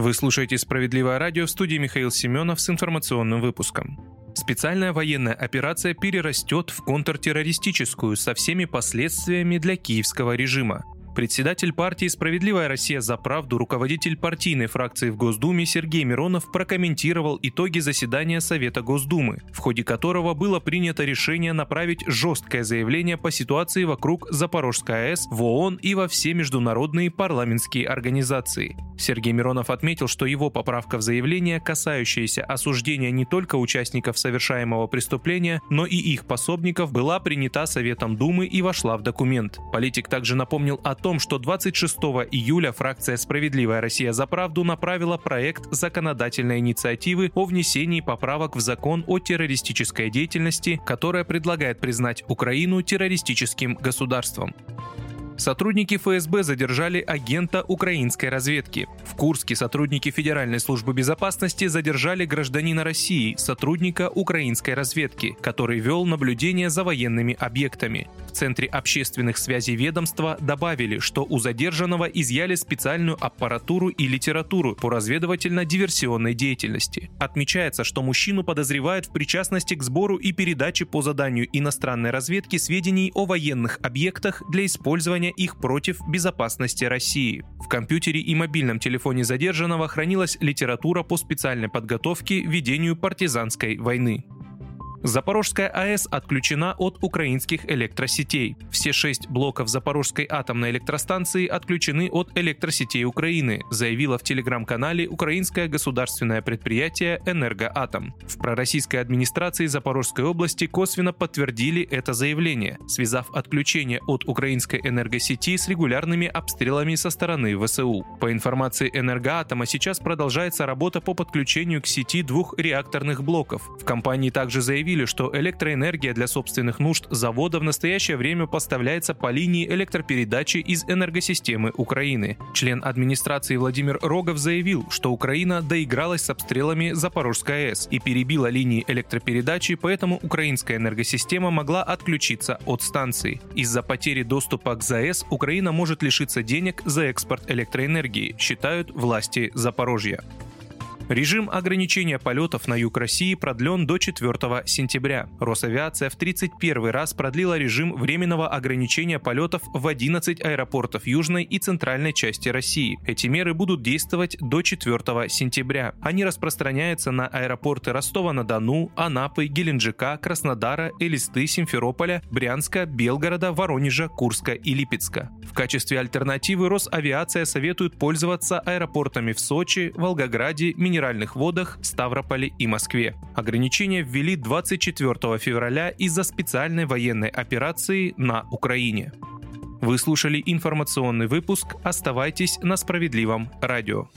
Вы слушаете «Справедливое радио» в студии Михаил Семенов с информационным выпуском. Специальная военная операция перерастет в контртеррористическую со всеми последствиями для киевского режима. Председатель партии «Справедливая Россия за правду», руководитель партийной фракции в Госдуме Сергей Миронов прокомментировал итоги заседания Совета Госдумы, в ходе которого было принято решение направить жесткое заявление по ситуации вокруг Запорожской АЭС в ООН и во все международные парламентские организации. Сергей Миронов отметил, что его поправка в заявление, касающаяся осуждения не только участников совершаемого преступления, но и их пособников, была принята Советом Думы и вошла в документ. Политик также напомнил о том, что 26 июля фракция «Справедливая Россия за правду» направила проект законодательной инициативы о внесении поправок в закон о террористической деятельности, которая предлагает признать Украину террористическим государством. Сотрудники ФСБ задержали агента украинской разведки. В Курске сотрудники Федеральной службы безопасности задержали гражданина России, сотрудника украинской разведки, который вел наблюдение за военными объектами. В Центре общественных связей ведомства добавили, что у задержанного изъяли специальную аппаратуру и литературу по разведывательно-диверсионной деятельности. Отмечается, что мужчину подозревают в причастности к сбору и передаче по заданию иностранной разведки сведений о военных объектах для использования их против безопасности России. В компьютере и мобильном телефоне задержанного хранилась литература по специальной подготовке ведению партизанской войны. Запорожская АЭС отключена от украинских электросетей. Все шесть блоков Запорожской атомной электростанции отключены от электросетей Украины, заявила в телеграм-канале украинское государственное предприятие «Энергоатом». В пророссийской администрации Запорожской области косвенно подтвердили это заявление, связав отключение от украинской энергосети с регулярными обстрелами со стороны ВСУ. По информации «Энергоатома», сейчас продолжается работа по подключению к сети двух реакторных блоков. В компании также заявили, заявили, что электроэнергия для собственных нужд завода в настоящее время поставляется по линии электропередачи из энергосистемы Украины. Член администрации Владимир Рогов заявил, что Украина доигралась с обстрелами Запорожской АЭС и перебила линии электропередачи, поэтому украинская энергосистема могла отключиться от станции. Из-за потери доступа к ЗАЭС Украина может лишиться денег за экспорт электроэнергии, считают власти Запорожья. Режим ограничения полетов на юг России продлен до 4 сентября. Росавиация в 31 раз продлила режим временного ограничения полетов в 11 аэропортов южной и центральной части России. Эти меры будут действовать до 4 сентября. Они распространяются на аэропорты Ростова-на-Дону, Анапы, Геленджика, Краснодара, Элисты, Симферополя, Брянска, Белгорода, Воронежа, Курска и Липецка. В качестве альтернативы Росавиация советует пользоваться аэропортами в Сочи, Волгограде, Минеральном минеральных водах, Ставрополе и Москве. Ограничения ввели 24 февраля из-за специальной военной операции на Украине. Вы слушали информационный выпуск. Оставайтесь на справедливом радио.